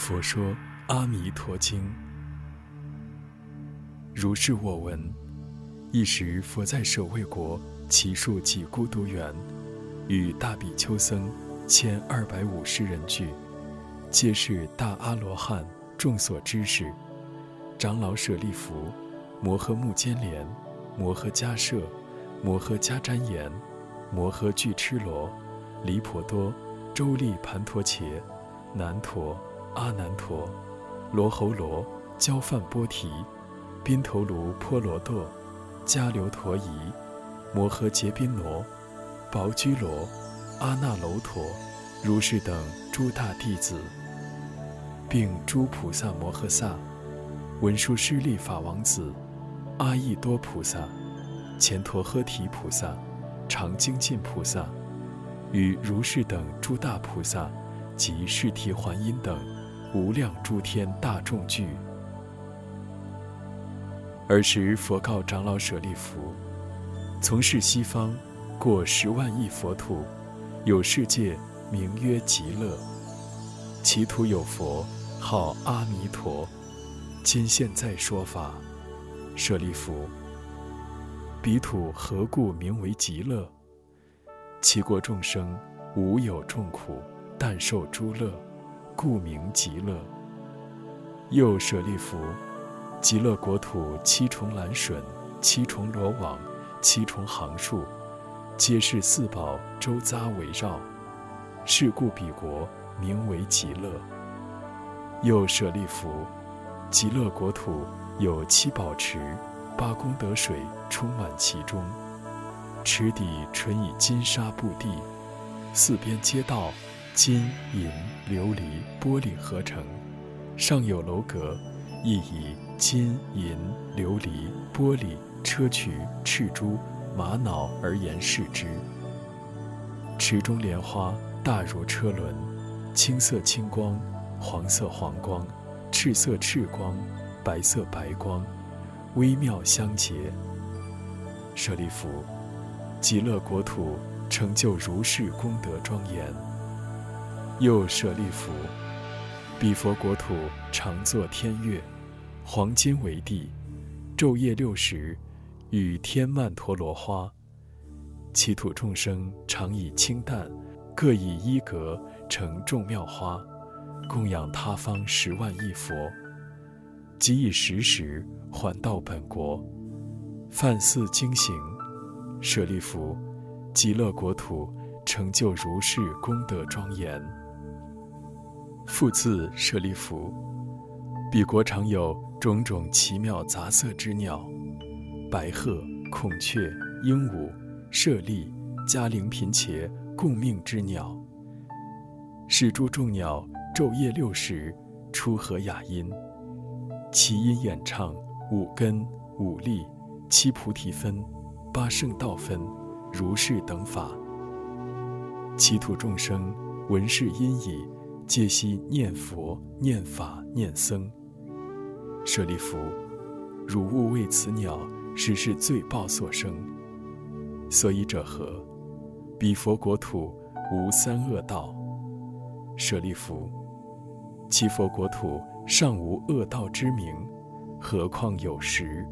佛说《阿弥陀经》，如是我闻。一时，佛在舍卫国祇树及孤独园，与大比丘僧千二百五十人聚，皆是大阿罗汉，众所知识。长老舍利弗、摩诃目犍连、摩诃迦摄、摩诃迦旃延、摩诃俱笞罗、离婆多、周利盘陀伽、难陀、阿难陀、罗侯罗、焦梵波提、宾头卢波罗堕。迦留陀夷、摩诃结宾罗、宝居罗、阿那楼陀、如是等诸大弟子，并诸菩萨摩诃萨、文殊师利法王子、阿逸多菩萨、乾陀诃提菩萨、常精进菩萨，与如是等诸大菩萨及释提桓因等无量诸天大众聚。尔时，佛告长老舍利弗：“从事西方，过十万亿佛土，有世界名曰极乐。其土有佛，号阿弥陀。今现在说法。舍利弗，彼土何故名为极乐？其国众生无有众苦，但受诸乐，故名极乐。又舍利弗。”极乐国土七重蓝笋，七重罗网，七重行树，皆是四宝周匝围绕。是故彼国名为极乐。又舍利弗，极乐国土有七宝池，八功德水充满其中。池底纯以金沙布地，四边街道金银琉璃玻璃合成，上有楼阁。亦以金银琉璃玻璃砗磲赤珠玛瑙而言饰之。池中莲花大如车轮，青色青光，黄色黄光，赤色赤光，白色白光，微妙相结。舍利弗，极乐国土成就如是功德庄严。又舍利弗。彼佛国土常作天乐，黄金为地，昼夜六时，与天曼陀罗花。其土众生常以清淡，各以衣革成众妙花，供养他方十万亿佛。即以时时还到本国，梵寺经行。舍利弗，极乐国土成就如是功德庄严。复次，舍利弗，彼国常有种种奇妙杂色之鸟，白鹤、孔雀、鹦鹉、舍利、迦陵频伽共命之鸟。是诸众鸟昼夜六时出和雅音，其音演唱五根、五力、七菩提分、八圣道分，如是等法。其土众生闻是音已。皆悉念佛、念法、念僧。舍利弗，汝勿为此鸟，实是罪报所生。所以者何？彼佛国土无三恶道。舍利弗，其佛国土尚无恶道之名，何况有时？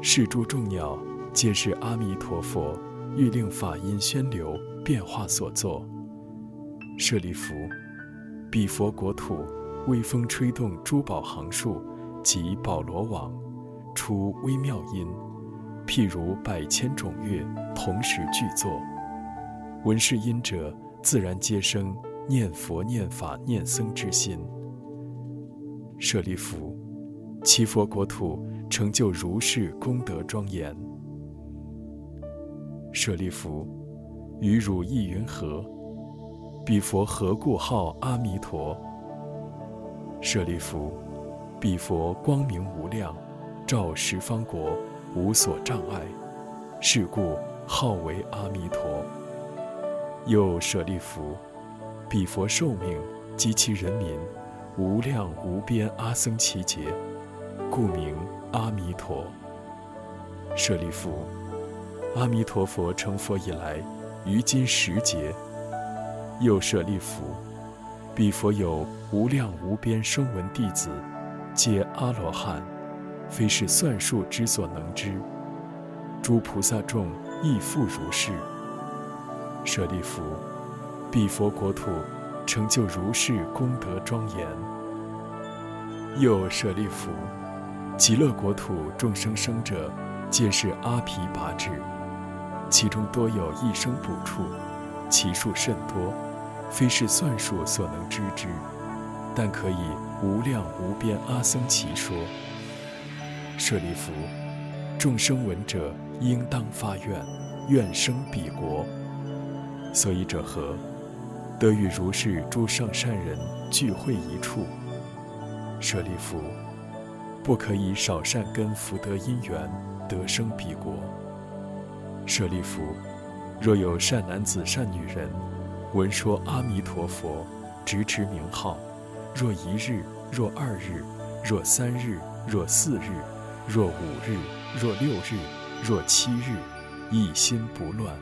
是诸众鸟，皆是阿弥陀佛欲令法音宣流变化所作。舍利弗。彼佛国土，微风吹动珠宝行树及宝罗网，出微妙音，譬如百千种乐同时具作。闻是音者，自然皆生念佛、念法、念僧之心。舍利弗，其佛国土成就如是功德庄严。舍利弗，于汝意云何？彼佛何故号阿弥陀？舍利弗，彼佛光明无量，照十方国，无所障碍，是故号为阿弥陀。又舍利弗，彼佛寿命及其人民，无量无边阿僧祇劫，故名阿弥陀。舍利弗，阿弥陀佛成佛以来，于今十劫。又舍利弗，彼佛有无量无边声闻弟子，皆阿罗汉，非是算数之所能知。诸菩萨众亦复如是。舍利弗，彼佛国土成就如是功德庄严。又舍利弗，极乐国土众生生者，皆是阿毗跋致，其中多有一生补处，其数甚多，非是算数所能知之，但可以无量无边阿僧祇说。舍利弗，众生闻者，应当发愿，愿生彼国。所以者何？得与如是诸上善人聚会一处。舍利弗，不可以少善根福德因缘得生彼国。舍利弗，若有善男子善女人，闻说阿弥陀佛，直持名号，若一日，若二日，若三日，若四日，若五日，若六日，若七日，一心不乱。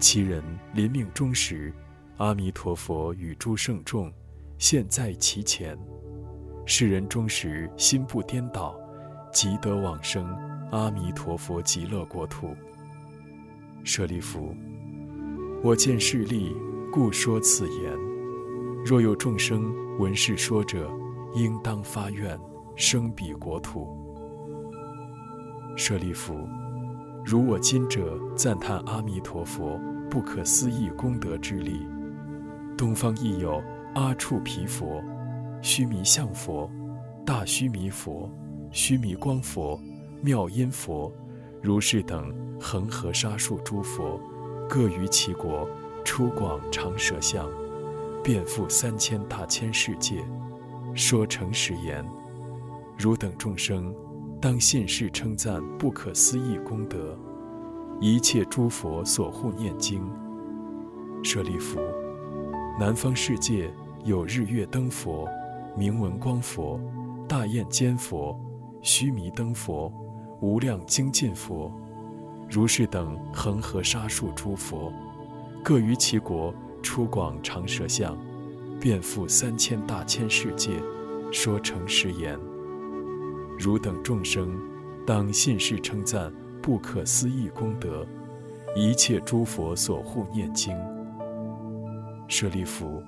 其人临命终时，阿弥陀佛与诸圣众现，在其前。世人终时心不颠倒，即得往生阿弥陀佛极乐国土。舍利弗，我见势利，故说此言。若有众生闻是说者，应当发愿生彼国土。舍利弗。如我今者赞叹阿弥陀佛不可思议功德之力，东方亦有阿处毗佛、须弥相佛、大须弥佛、须弥光佛、妙音佛、如是等恒河沙数诸佛，各于其国出广长舌相，遍覆三千大千世界，说诚实言：汝等众生。当信誓称赞不可思议功德，一切诸佛所护念经。舍利弗，南方世界有日月灯佛、明文光佛、大焰坚佛、须弥灯佛、无量精进佛，如是等恒河沙数诸佛，各于其国出广长舌相，遍覆三千大千世界，说诚实言。汝等众生，当信誓称赞不可思议功德，一切诸佛所护念经。舍利弗，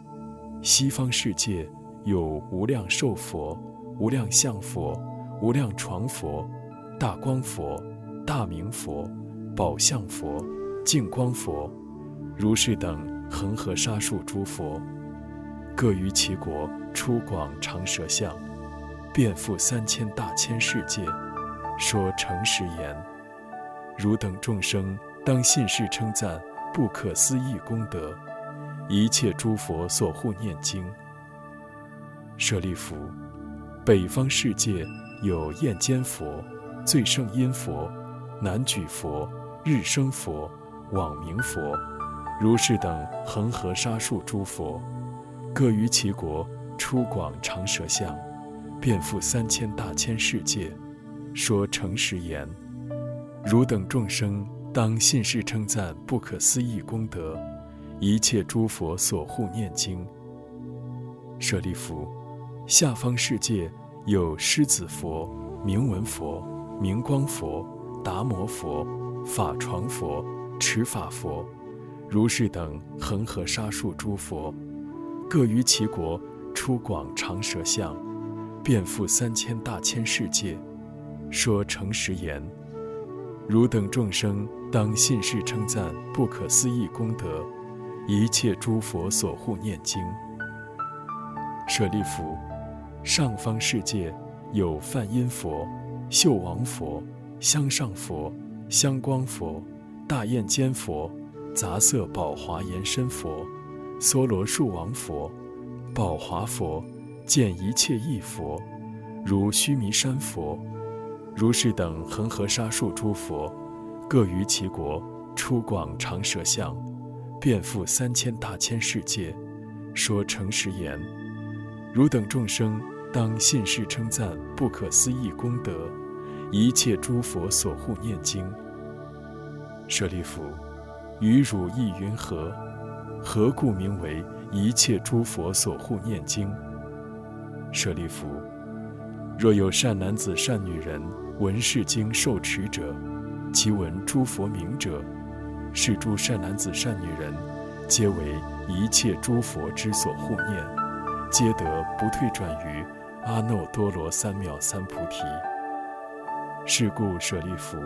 西方世界有无量寿佛、无量相佛、无量床佛、大光佛、大明佛、宝相佛、净光佛，如是等恒河沙数诸佛，各于其国出广长舌相。遍覆三千大千世界，说诚实言：汝等众生当信誓称赞不可思议功德，一切诸佛所护念经。舍利弗，北方世界有焰间佛、最胜音佛、南举佛、日生佛、往明佛，如是等恒河沙数诸佛，各于其国出广长舌相。遍覆三千大千世界，说诚实言：汝等众生当信誓称赞不可思议功德，一切诸佛所护念经。舍利弗，下方世界有狮子佛、明文佛、明光佛、达摩佛、法床佛、持法佛，如是等恒河沙数诸佛，各于其国出广长舌相。遍覆三千大千世界，说诚实言：汝等众生当信誓称赞不可思议功德，一切诸佛所护念经。舍利弗，上方世界有梵音佛、秀王佛、香上佛、香光佛、大焰坚佛、杂色宝华延伸佛、梭罗树王佛、宝华佛。见一切异佛，如须弥山佛，如是等恒河沙数诸佛，各于其国出广长舌相，遍覆三千大千世界，说诚实言：汝等众生当信誓称赞不可思议功德，一切诸佛所护念经。舍利弗，于汝意云何？何故名为一切诸佛所护念经。舍利弗，若有善男子、善女人闻是经受持者，其闻诸佛名者，是诸善男子、善女人，皆为一切诸佛之所护念，皆得不退转于阿耨多罗三藐三菩提。是故舍利弗，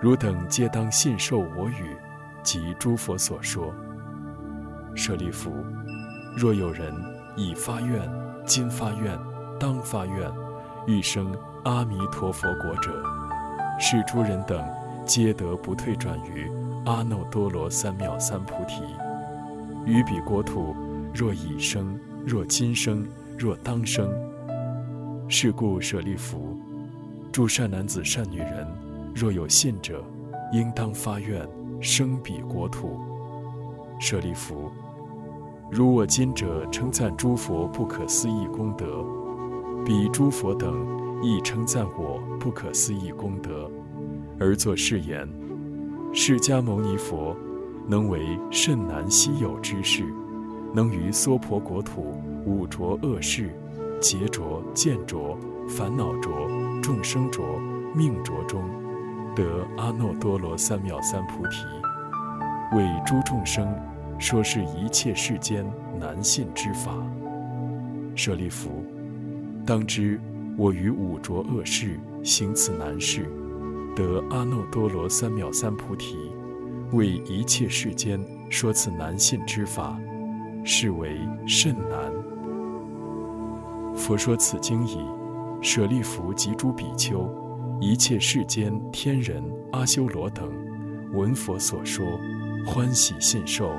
汝等皆当信受我语及诸佛所说。舍利弗，若有人已发愿、今发愿、当发愿，欲生阿弥陀佛国者，是诸人等皆得不退转于阿耨多罗三藐三菩提。于彼国土，若已生，若今生，若当生。是故舍利弗。诸善男子、善女人，若有信者，应当发愿生彼国土。舍利弗，如我今者称赞诸佛不可思议功德，彼诸佛等亦称赞我不可思议功德，而作是言：释迦牟尼佛能为甚难稀有之事，能于娑婆国土五浊恶世、劫浊、见浊、烦恼浊。众生着命着中，得阿耨多罗三藐三菩提，为诸众生说是一切世间难信之法。舍利弗，当知我于五浊恶世行此难事，得阿耨多罗三藐三菩提，为一切世间说此难信之法，是为甚难。佛说此经已。舍利弗及诸比丘，一切世间天人、阿修罗等，闻佛所说，欢喜信受，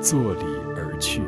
作礼而去。